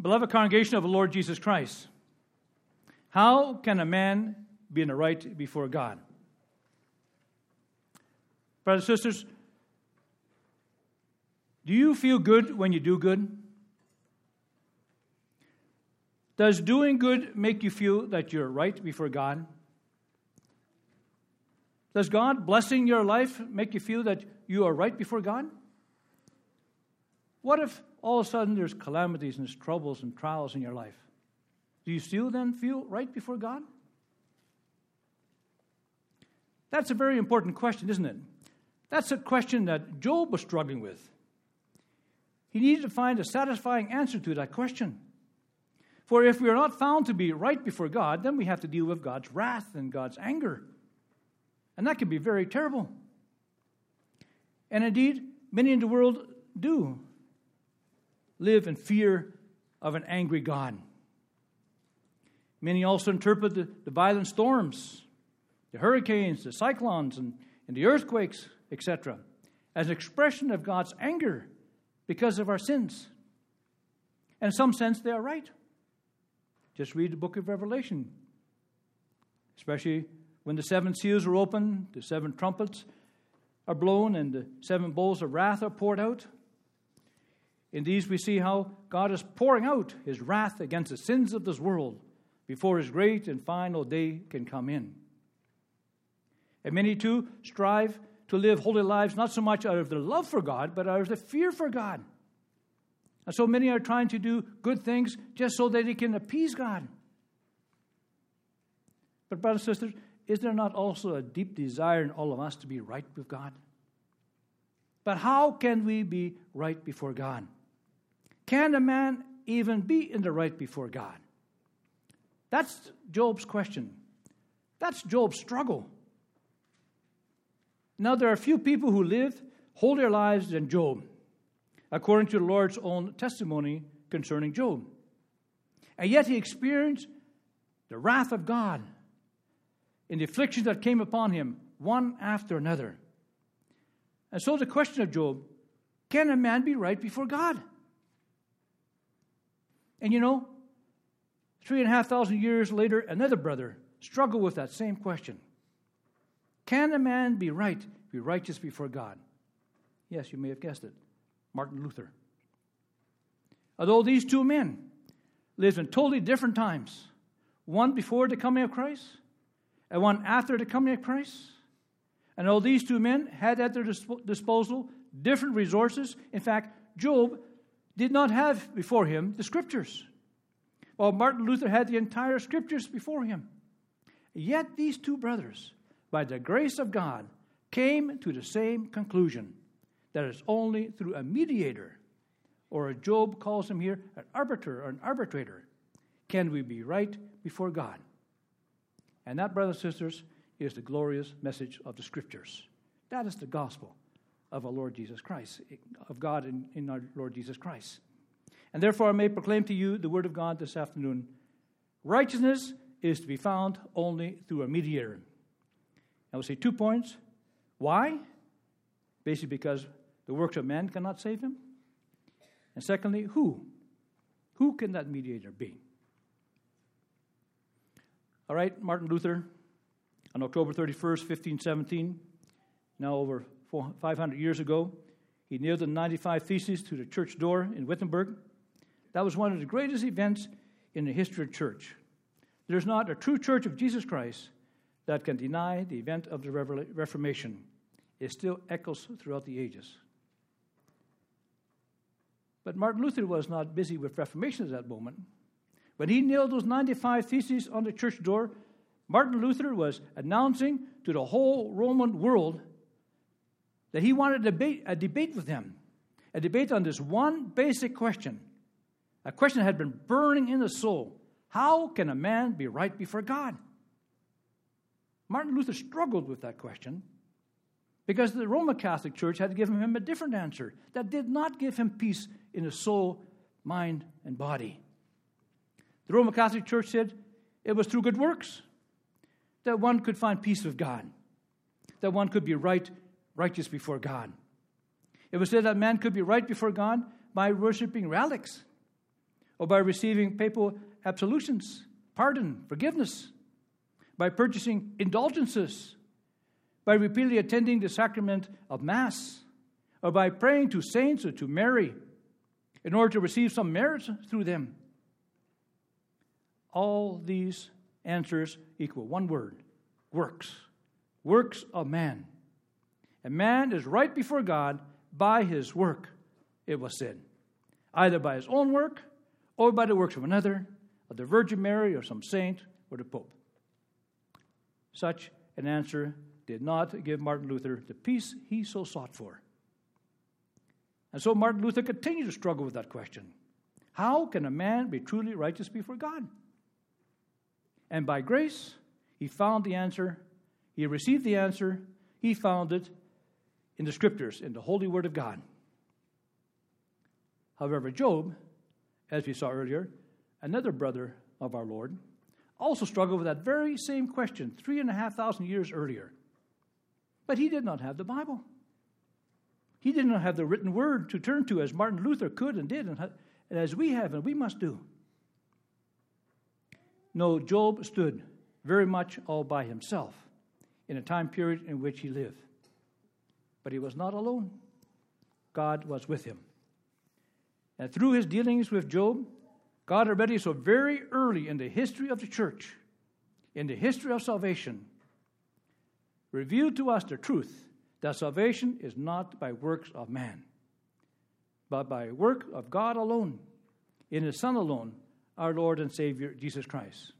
Beloved congregation of the Lord Jesus Christ, how can a man be in the right before God? Brothers and sisters, do you feel good when you do good? Does doing good make you feel that you're right before God? Does God blessing your life make you feel that you are right before God? What if all of a sudden there's calamities and there's troubles and trials in your life? Do you still then feel right before God? That's a very important question, isn't it? That's a question that Job was struggling with. He needed to find a satisfying answer to that question. For if we are not found to be right before God, then we have to deal with God's wrath and God's anger. And that can be very terrible. And indeed, many in the world do live in fear of an angry God. Many also interpret the, the violent storms, the hurricanes, the cyclones, and, and the earthquakes, etc., as an expression of God's anger because of our sins. And in some sense, they are right. Just read the book of Revelation, especially when the seven seals are opened, the seven trumpets are blown, and the seven bowls of wrath are poured out. In these, we see how God is pouring out his wrath against the sins of this world before his great and final day can come in. And many too strive to live holy lives not so much out of their love for God, but out of the fear for God. And so many are trying to do good things just so that they can appease God. But, brothers and sisters, is there not also a deep desire in all of us to be right with God? But how can we be right before God? Can a man even be in the right before God? That's Job's question. That's Job's struggle. Now, there are few people who live holier lives than Job, according to the Lord's own testimony concerning Job. And yet he experienced the wrath of God in the afflictions that came upon him, one after another. And so the question of Job can a man be right before God? And you know, three and a half thousand years later, another brother struggled with that same question Can a man be right, be righteous before God? Yes, you may have guessed it Martin Luther. Although these two men lived in totally different times, one before the coming of Christ and one after the coming of Christ, and although these two men had at their disposal different resources, in fact, Job did not have before him the scriptures, while Martin Luther had the entire scriptures before him. Yet these two brothers, by the grace of God, came to the same conclusion that it's only through a mediator, or as Job calls him here an arbiter or an arbitrator, can we be right before God. And that, brothers and sisters, is the glorious message of the scriptures. That is the gospel of our Lord Jesus Christ, of God in, in our Lord Jesus Christ. And therefore, I may proclaim to you the word of God this afternoon. Righteousness is to be found only through a mediator. I will say two points. Why? Basically, because the works of man cannot save him. And secondly, who? Who can that mediator be? All right, Martin Luther, on October 31st, 1517, now over 500 years ago. He nailed the 95 Theses to the church door in Wittenberg. That was one of the greatest events in the history of church. There's not a true church of Jesus Christ that can deny the event of the Reformation. It still echoes throughout the ages. But Martin Luther was not busy with Reformation at that moment. When he nailed those 95 Theses on the church door, Martin Luther was announcing to the whole Roman world that he wanted a debate, a debate with him, a debate on this one basic question. A question that had been burning in the soul How can a man be right before God? Martin Luther struggled with that question because the Roman Catholic Church had given him a different answer that did not give him peace in his soul, mind, and body. The Roman Catholic Church said it was through good works that one could find peace with God, that one could be right righteous before God. It was said that man could be right before God by worshiping relics or by receiving papal absolutions, pardon, forgiveness, by purchasing indulgences, by repeatedly attending the sacrament of Mass, or by praying to saints or to Mary in order to receive some merit through them. All these answers equal one word works. Works of man. And man is right before God by his work, it was sin. either by his own work or by the works of another, of the Virgin Mary or some saint or the Pope. Such an answer did not give Martin Luther the peace he so sought for. And so Martin Luther continued to struggle with that question How can a man be truly righteous before God? And by grace, he found the answer, he received the answer, he found it in the scriptures, in the Holy Word of God. However, Job, as we saw earlier, another brother of our Lord, also struggled with that very same question three and a half thousand years earlier. But he did not have the Bible. He did not have the written word to turn to as Martin Luther could and did, and as we have and we must do. No, Job stood very much all by himself in a time period in which he lived. But he was not alone, God was with him. And through his dealings with Job, God already so very early in the history of the church, in the history of salvation, revealed to us the truth that salvation is not by works of man, but by work of God alone, in His Son alone, our Lord and Savior, Jesus Christ.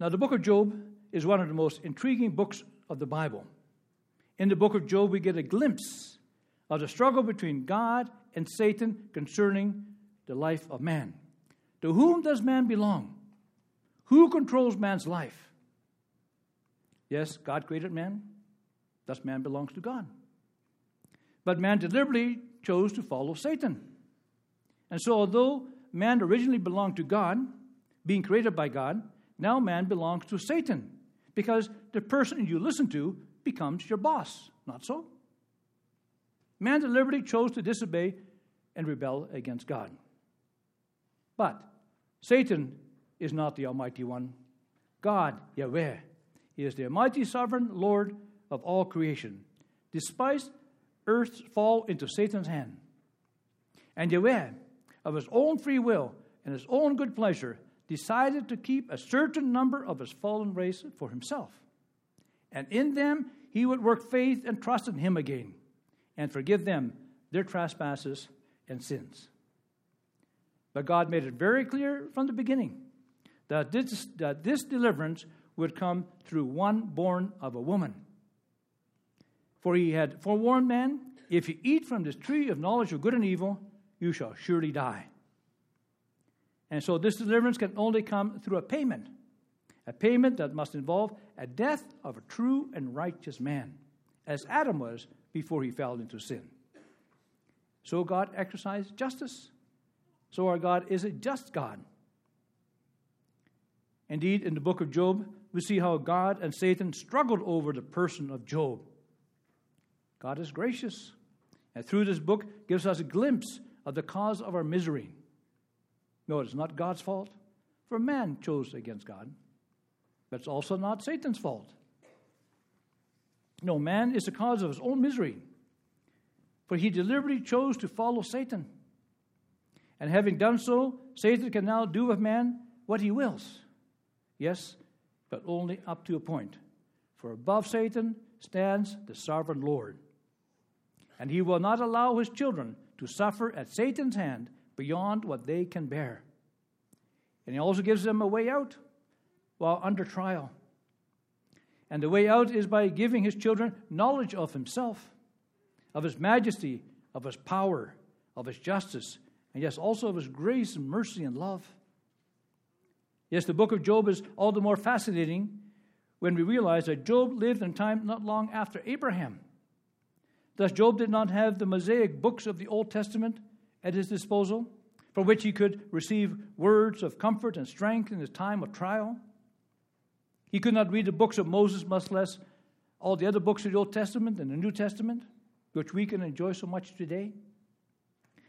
Now, the book of Job is one of the most intriguing books of the Bible. In the book of Job, we get a glimpse of the struggle between God and Satan concerning the life of man. To whom does man belong? Who controls man's life? Yes, God created man, thus man belongs to God. But man deliberately chose to follow Satan. And so, although man originally belonged to God, being created by God, now man belongs to Satan because the person you listen to becomes your boss. Not so? Man deliberately chose to disobey and rebel against God. But Satan is not the Almighty One. God, Yahweh, is the Almighty Sovereign Lord of all creation, despite earth's fall into Satan's hand. And Yahweh, of his own free will and his own good pleasure, decided to keep a certain number of his fallen race for himself. And in them he would work faith and trust in him again, and forgive them their trespasses and sins. But God made it very clear from the beginning that this, that this deliverance would come through one born of a woman. For he had forewarned man, if you eat from this tree of knowledge of good and evil, you shall surely die. And so this deliverance can only come through a payment, a payment that must involve a death of a true and righteous man, as Adam was before he fell into sin. So God exercised justice. So our God is a just God. Indeed, in the book of Job, we see how God and Satan struggled over the person of Job. God is gracious, and through this book gives us a glimpse of the cause of our misery. No, it's not God's fault, for man chose against God, but it's also not Satan's fault. No, man is the cause of his own misery, for he deliberately chose to follow Satan. And having done so, Satan can now do with man what he wills. Yes, but only up to a point. For above Satan stands the sovereign Lord. And he will not allow his children to suffer at Satan's hand beyond what they can bear. And he also gives them a way out while under trial. And the way out is by giving his children knowledge of himself, of his majesty, of his power, of his justice, and yes, also of his grace and mercy and love. Yes, the book of Job is all the more fascinating when we realize that Job lived in time not long after Abraham. Thus, Job did not have the Mosaic books of the Old Testament at his disposal, from which he could receive words of comfort and strength in his time of trial. He could not read the books of Moses, much less all the other books of the Old Testament and the New Testament, which we can enjoy so much today.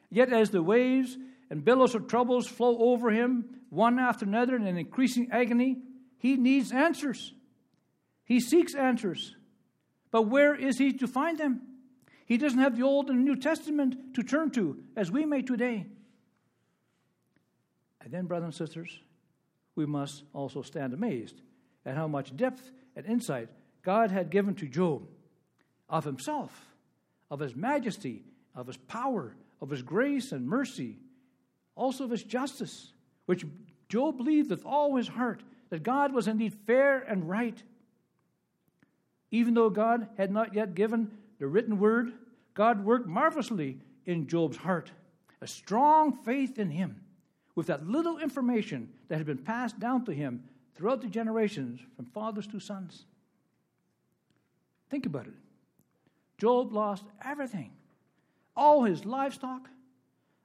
Yet as the waves and billows of troubles flow over him, one after another in an increasing agony, he needs answers. He seeks answers. But where is he to find them? He doesn't have the Old and New Testament to turn to, as we may today. And then, brothers and sisters, we must also stand amazed at how much depth and insight God had given to Job of himself, of his majesty, of his power, of his grace and mercy, also of his justice, which Job believed with all his heart that God was indeed fair and right. Even though God had not yet given the written word, God worked marvelously in Job's heart, a strong faith in him, with that little information that had been passed down to him throughout the generations from fathers to sons. Think about it. Job lost everything all his livestock,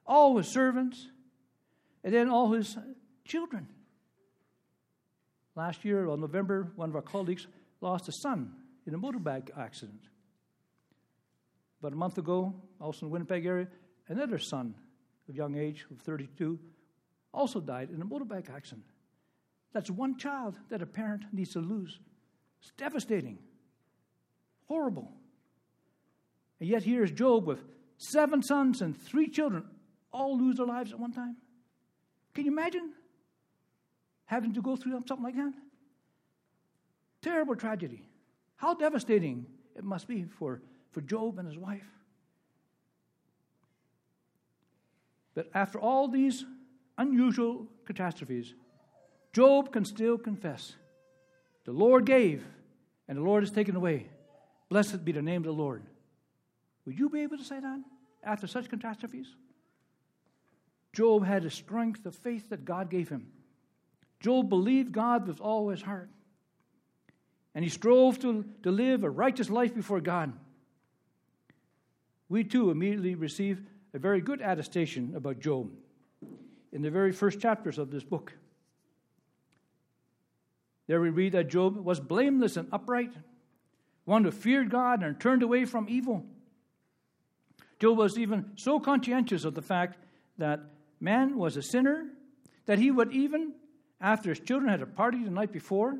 all his servants, and then all his children. Last year, on November, one of our colleagues lost a son in a motorbike accident. About a month ago, also in the Winnipeg area, another son of young age, of 32, also died in a motorbike accident. That's one child that a parent needs to lose. It's devastating, horrible. And yet, here's Job with seven sons and three children all lose their lives at one time. Can you imagine having to go through something like that? Terrible tragedy. How devastating it must be for, for Job and his wife. But after all these unusual catastrophes, Job can still confess the Lord gave, and the Lord has taken away. Blessed be the name of the Lord. Would you be able to say that after such catastrophes? Job had the strength of faith that God gave him. Job believed God with all his heart. And he strove to, to live a righteous life before God. We too immediately receive a very good attestation about Job in the very first chapters of this book. There we read that Job was blameless and upright, one who feared God and turned away from evil. Job was even so conscientious of the fact that man was a sinner that he would even, after his children had a party the night before,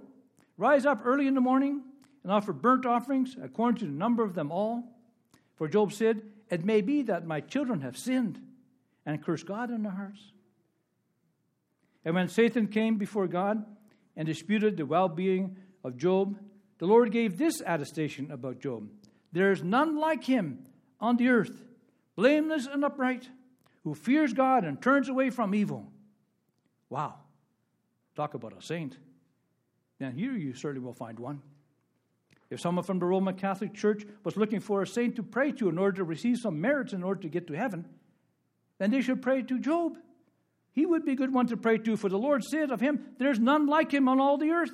rise up early in the morning and offer burnt offerings according to the number of them all. For Job said, It may be that my children have sinned and cursed God in their hearts. And when Satan came before God and disputed the well being of Job, the Lord gave this attestation about Job There is none like him on the earth, blameless and upright, who fears God and turns away from evil. Wow. Talk about a saint. Now, here you certainly will find one. If someone from the Roman Catholic Church was looking for a saint to pray to in order to receive some merits in order to get to heaven, then they should pray to Job. He would be a good one to pray to, for the Lord said of him, There's none like him on all the earth.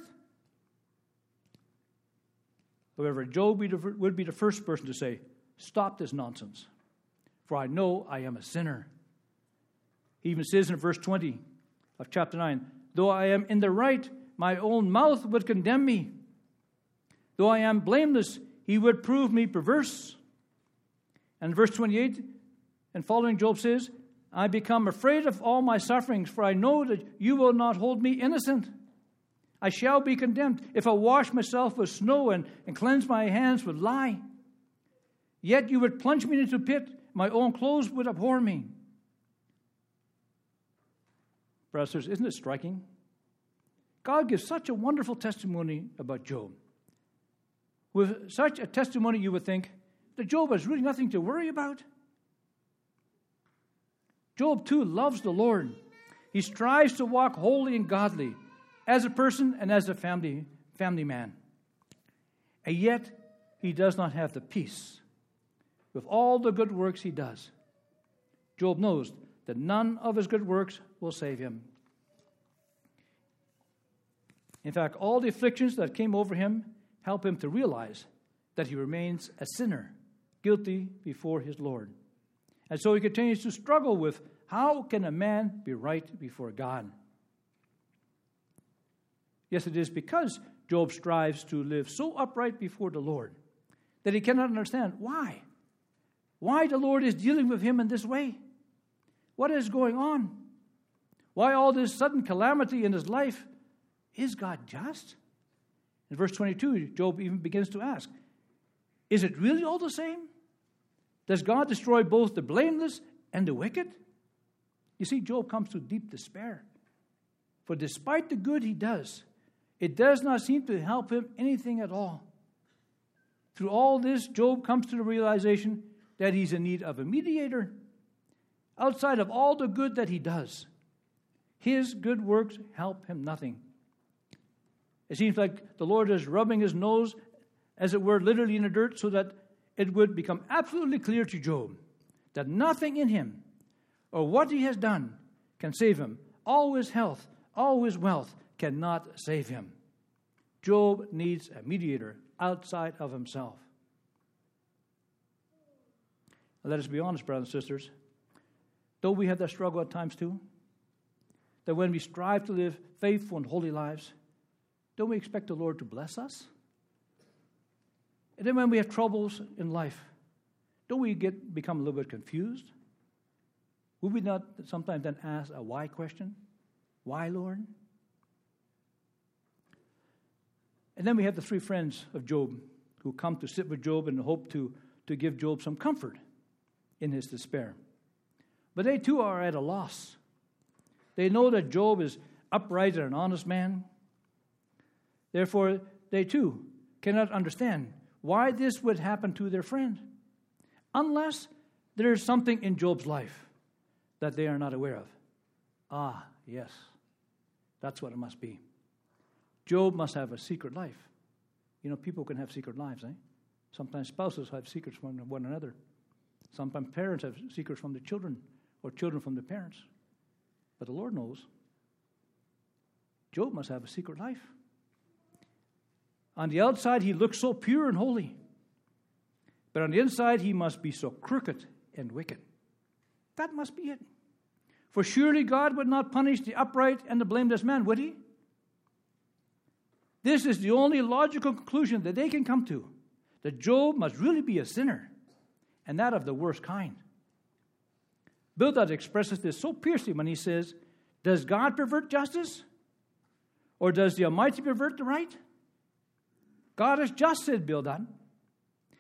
However, Job would be the first person to say, Stop this nonsense, for I know I am a sinner. He even says in verse 20 of chapter 9, Though I am in the right, my own mouth would condemn me. Though I am blameless, he would prove me perverse. And verse 28 and following, Job says, I become afraid of all my sufferings, for I know that you will not hold me innocent. I shall be condemned if I wash myself with snow and, and cleanse my hands with lye. Yet you would plunge me into a pit, my own clothes would abhor me. Brothers, isn't it striking? God gives such a wonderful testimony about Job. With such a testimony, you would think that Job has really nothing to worry about. Job, too, loves the Lord. He strives to walk holy and godly as a person and as a family, family man. And yet, he does not have the peace with all the good works he does. Job knows that none of his good works will save him. In fact, all the afflictions that came over him help him to realize that he remains a sinner, guilty before his Lord. And so he continues to struggle with how can a man be right before God? Yes, it is because Job strives to live so upright before the Lord that he cannot understand why. Why the Lord is dealing with him in this way. What is going on? Why all this sudden calamity in his life? Is God just? In verse 22, Job even begins to ask Is it really all the same? Does God destroy both the blameless and the wicked? You see, Job comes to deep despair. For despite the good he does, it does not seem to help him anything at all. Through all this, Job comes to the realization that he's in need of a mediator. Outside of all the good that he does, his good works help him nothing. It seems like the Lord is rubbing his nose, as it were, literally in the dirt, so that it would become absolutely clear to Job that nothing in him or what he has done can save him. All his health, all his wealth cannot save him. Job needs a mediator outside of himself. Let us be honest, brothers and sisters. Don't we have that struggle at times too? That when we strive to live faithful and holy lives, don't we expect the Lord to bless us? And then when we have troubles in life, don't we get become a little bit confused? Would we not sometimes then ask a why question? Why, Lord? And then we have the three friends of Job who come to sit with Job and hope to, to give Job some comfort in his despair. But they too are at a loss. They know that Job is upright and an honest man. Therefore, they too cannot understand why this would happen to their friend, unless there is something in Job's life that they are not aware of. Ah, yes, that's what it must be. Job must have a secret life. You know, people can have secret lives, eh? Sometimes spouses have secrets from one another. Sometimes parents have secrets from the children, or children from the parents. But the Lord knows. Job must have a secret life. On the outside, he looks so pure and holy. But on the inside, he must be so crooked and wicked. That must be it. For surely God would not punish the upright and the blameless man, would he? This is the only logical conclusion that they can come to that Job must really be a sinner, and that of the worst kind. Bildad expresses this so piercingly when he says, Does God pervert justice? Or does the Almighty pervert the right? God is just, said Bildad.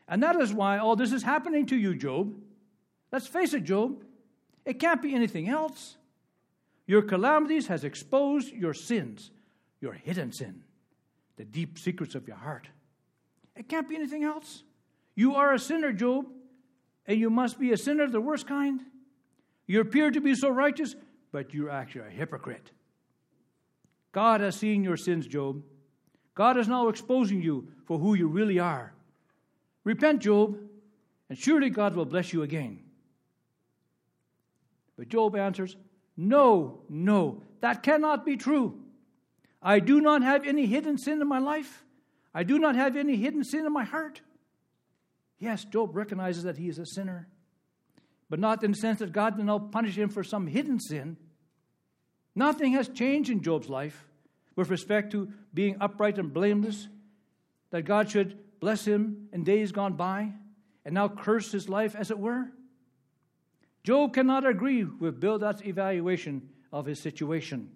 And that is why all this is happening to you, Job. Let's face it, Job. It can't be anything else. Your calamities has exposed your sins, your hidden sin the deep secrets of your heart. It can't be anything else. You are a sinner, Job, and you must be a sinner of the worst kind. You appear to be so righteous, but you're actually a hypocrite. God has seen your sins, Job. God is now exposing you for who you really are. Repent, Job, and surely God will bless you again. But Job answers, No, no, that cannot be true. I do not have any hidden sin in my life. I do not have any hidden sin in my heart. Yes, Job recognizes that he is a sinner, but not in the sense that God will now punish him for some hidden sin. Nothing has changed in Job's life with respect to being upright and blameless, that God should bless him in days gone by and now curse his life, as it were. Job cannot agree with Bildad's evaluation of his situation.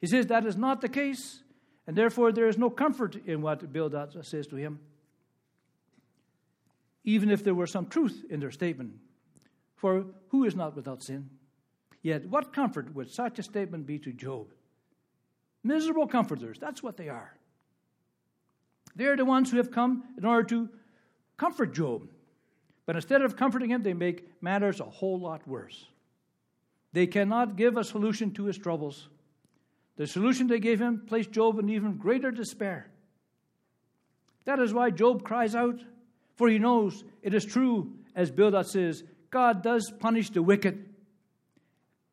He says that is not the case, and therefore there is no comfort in what Bildad says to him, even if there were some truth in their statement. For who is not without sin? Yet, what comfort would such a statement be to Job? Miserable comforters, that's what they are. They're the ones who have come in order to comfort Job. But instead of comforting him, they make matters a whole lot worse. They cannot give a solution to his troubles. The solution they gave him placed Job in even greater despair. That is why Job cries out, for he knows it is true, as Bildad says, God does punish the wicked.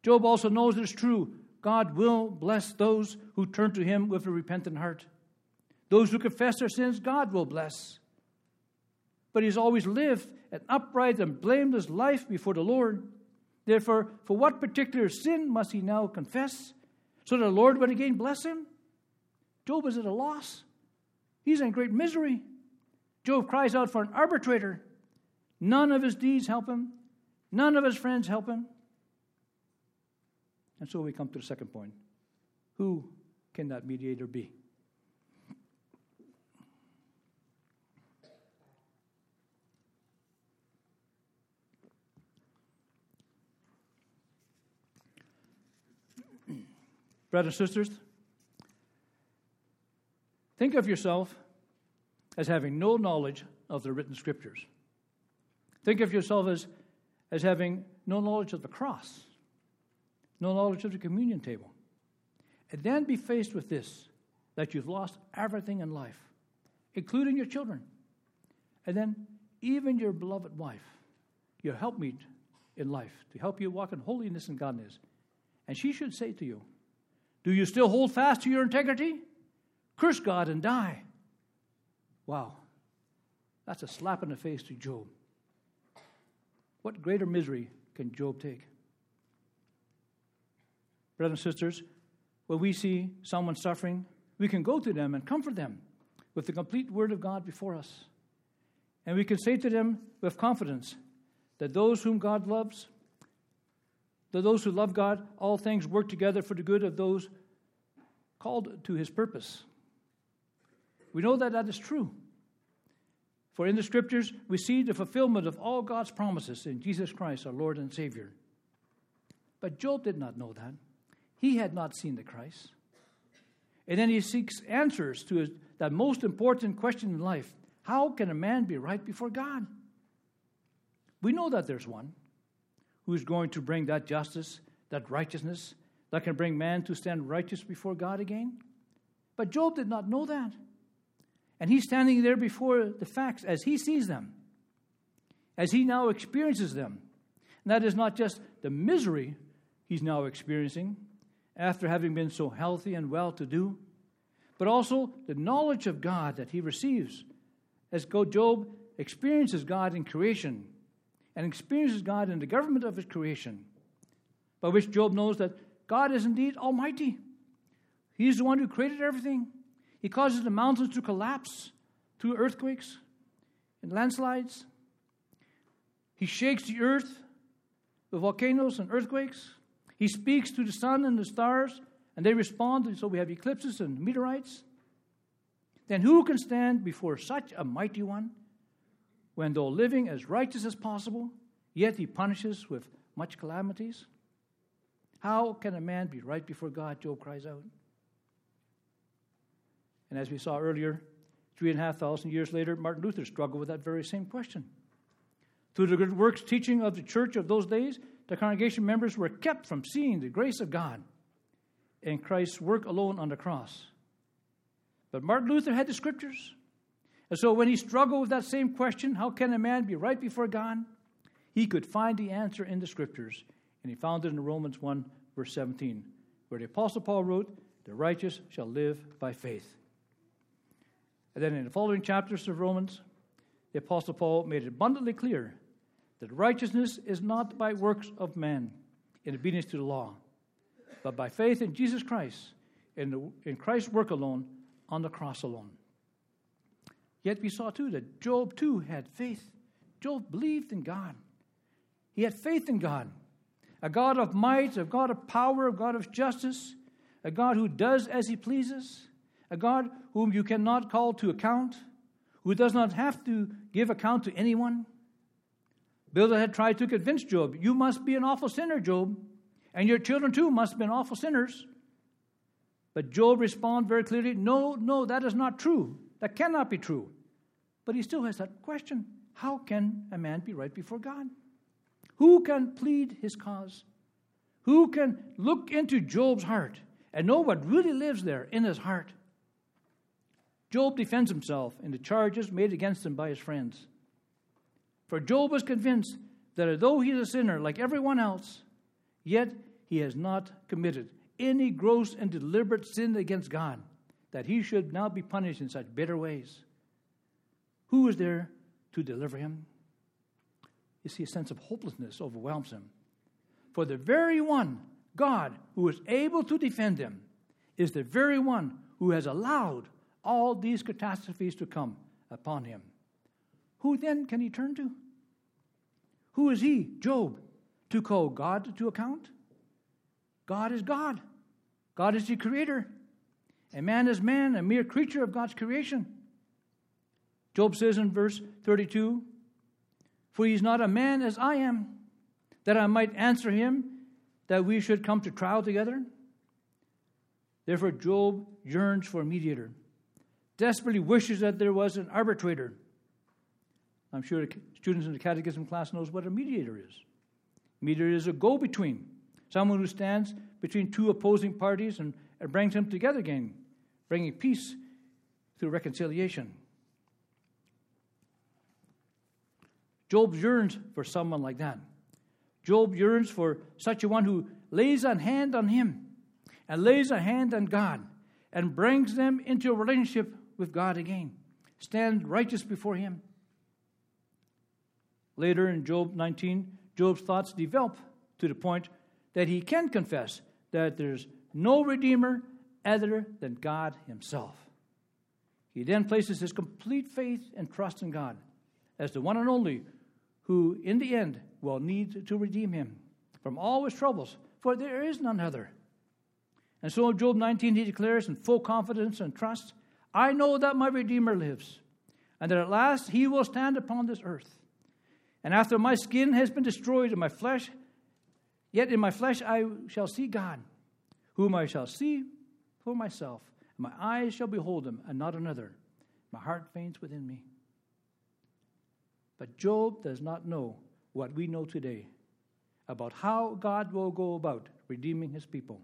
Job also knows it is true, God will bless those who turn to him with a repentant heart. Those who confess their sins, God will bless. But he's always lived an upright and blameless life before the Lord. Therefore, for what particular sin must he now confess? so that the Lord would again bless him? Job is at a loss. He's in great misery. Job cries out for an arbitrator. None of his deeds help him, none of his friends help him. And so we come to the second point who can that mediator be? Brothers and sisters, think of yourself as having no knowledge of the written scriptures. Think of yourself as, as having no knowledge of the cross, no knowledge of the communion table. And then be faced with this that you've lost everything in life, including your children. And then even your beloved wife, your helpmeet in life, to help you walk in holiness and godliness. And she should say to you, do you still hold fast to your integrity? Curse God and die. Wow. That's a slap in the face to Job. What greater misery can Job take? Brothers and sisters, when we see someone suffering, we can go to them and comfort them with the complete Word of God before us. And we can say to them with confidence that those whom God loves, to those who love God, all things work together for the good of those called to his purpose. We know that that is true. For in the scriptures, we see the fulfillment of all God's promises in Jesus Christ, our Lord and Savior. But Job did not know that. He had not seen the Christ. And then he seeks answers to his, that most important question in life How can a man be right before God? We know that there's one who's going to bring that justice, that righteousness, that can bring man to stand righteous before God again. But Job did not know that. And he's standing there before the facts as he sees them, as he now experiences them. And that is not just the misery he's now experiencing after having been so healthy and well to do, but also the knowledge of God that he receives as Job experiences God in creation and experiences God in the government of his creation, by which Job knows that God is indeed almighty. He is the one who created everything. He causes the mountains to collapse through earthquakes and landslides. He shakes the earth with volcanoes and earthquakes. He speaks to the sun and the stars, and they respond, and so we have eclipses and meteorites. Then who can stand before such a mighty one? when, though living as righteous as possible, yet he punishes with much calamities? How can a man be right before God? Job cries out. And as we saw earlier, three and a half thousand years later, Martin Luther struggled with that very same question. Through the good works teaching of the church of those days, the congregation members were kept from seeing the grace of God and Christ's work alone on the cross. But Martin Luther had the scriptures. And so when he struggled with that same question, how can a man be right before God? He could find the answer in the scriptures. And he found it in Romans 1, verse 17, where the Apostle Paul wrote, The righteous shall live by faith. And then in the following chapters of Romans, the Apostle Paul made it abundantly clear that righteousness is not by works of man in obedience to the law, but by faith in Jesus Christ, in, the, in Christ's work alone, on the cross alone. Yet we saw too that Job too had faith. Job believed in God. He had faith in God. A God of might, a God of power, a God of justice, a God who does as he pleases, a God whom you cannot call to account, who does not have to give account to anyone. Bildad had tried to convince Job, You must be an awful sinner, Job, and your children too must have been awful sinners. But Job responded very clearly, No, no, that is not true. That cannot be true. But he still has that question how can a man be right before God? Who can plead his cause? Who can look into Job's heart and know what really lives there in his heart? Job defends himself in the charges made against him by his friends. For Job was convinced that although he is a sinner like everyone else, yet he has not committed any gross and deliberate sin against God that he should now be punished in such bitter ways. Who is there to deliver him? You see, a sense of hopelessness overwhelms him. For the very one, God, who is able to defend him, is the very one who has allowed all these catastrophes to come upon him. Who then can he turn to? Who is he, Job, to call God to account? God is God. God is the creator. And man is man, a mere creature of God's creation. Job says in verse 32 For he is not a man as I am, that I might answer him, that we should come to trial together. Therefore, Job yearns for a mediator, desperately wishes that there was an arbitrator. I'm sure students in the catechism class knows what a mediator is. Mediator is a go-between, someone who stands between two opposing parties and, and brings them together again, bringing peace through reconciliation. Job yearns for someone like that. Job yearns for such a one who lays a hand on him and lays a hand on God and brings them into a relationship with God again, stand righteous before him. Later in Job 19, Job's thoughts develop to the point that he can confess that there's no Redeemer other than God Himself. He then places his complete faith and trust in God as the one and only who, in the end, will need to redeem him from all his troubles, for there is none other. And so in Job 19, he declares in full confidence and trust I know that my Redeemer lives, and that at last he will stand upon this earth. And after my skin has been destroyed and my flesh, yet in my flesh I shall see God, whom I shall see for myself, and my eyes shall behold him, and not another. My heart faints within me. But Job does not know what we know today about how God will go about redeeming his people.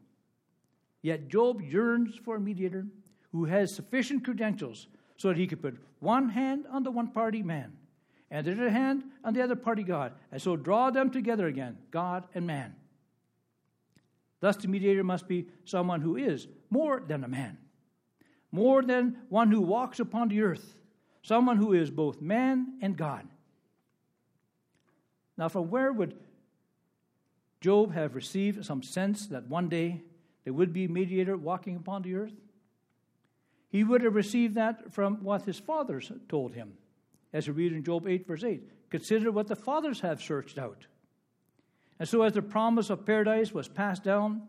Yet Job yearns for a mediator who has sufficient credentials so that he could put one hand on the one party man and the other hand on the other party God, and so draw them together again, God and man. Thus, the mediator must be someone who is more than a man, more than one who walks upon the earth, someone who is both man and God. Now, from where would Job have received some sense that one day there would be a mediator walking upon the earth? He would have received that from what his fathers told him as we read in Job 8, verse 8. Consider what the fathers have searched out. And so, as the promise of paradise was passed down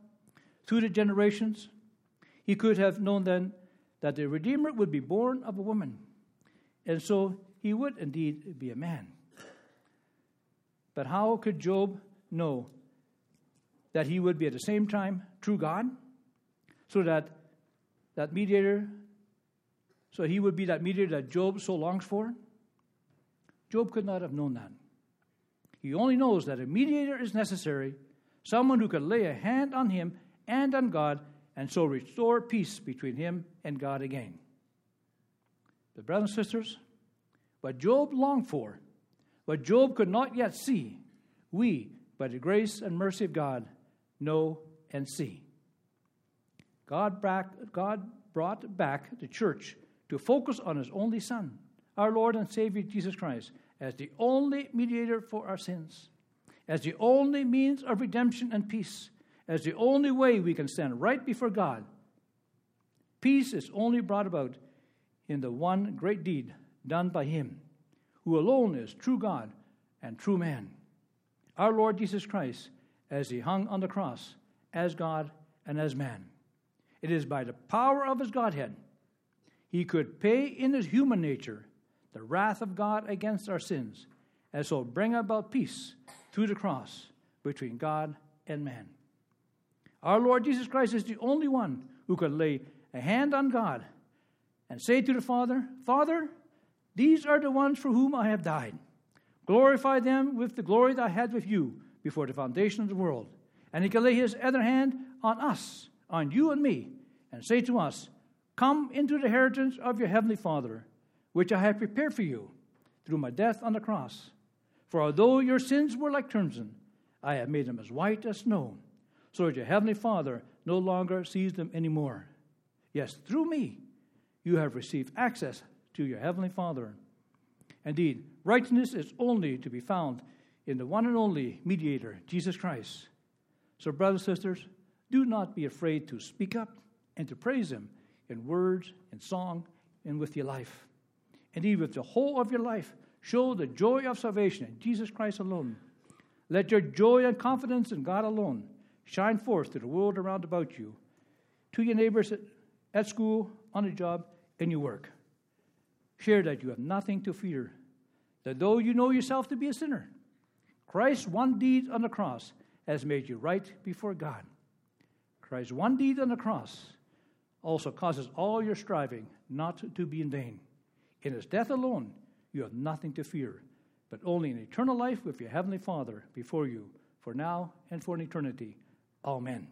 through the generations, he could have known then that the Redeemer would be born of a woman. And so, he would indeed be a man. But how could Job know that he would be at the same time true God? So that that mediator, so he would be that mediator that Job so longs for? Job could not have known that. He only knows that a mediator is necessary, someone who can lay a hand on him and on God, and so restore peace between him and God again. But, brothers and sisters, what Job longed for, what Job could not yet see, we, by the grace and mercy of God, know and see. God, God brought back the church to focus on his only Son, our Lord and Savior Jesus Christ as the only mediator for our sins, as the only means of redemption and peace, as the only way we can stand right before God. Peace is only brought about in the one great deed done by Him, who alone is true God and true man. Our Lord Jesus Christ, as He hung on the cross as God and as man. It is by the power of His Godhead He could pay in His human nature the wrath of God against our sins, and so bring about peace through the cross between God and man. Our Lord Jesus Christ is the only one who could lay a hand on God and say to the Father, Father, these are the ones for whom I have died. Glorify them with the glory that I had with you before the foundation of the world. And he can lay his other hand on us, on you and me, and say to us, Come into the inheritance of your heavenly Father which I have prepared for you through my death on the cross. For although your sins were like crimson, I have made them as white as snow, so that your heavenly Father no longer sees them anymore. Yes, through me, you have received access to your heavenly Father. Indeed, righteousness is only to be found in the one and only mediator, Jesus Christ. So, brothers and sisters, do not be afraid to speak up and to praise Him in words, in song, and with your life. Indeed, with the whole of your life, show the joy of salvation in Jesus Christ alone. Let your joy and confidence in God alone Shine forth to the world around about you, to your neighbors at, at school, on the job, in your work. Share that you have nothing to fear, that though you know yourself to be a sinner, Christ's one deed on the cross has made you right before God. Christ's one deed on the cross also causes all your striving not to be in vain. In his death alone, you have nothing to fear, but only an eternal life with your Heavenly Father before you, for now and for an eternity. Amen.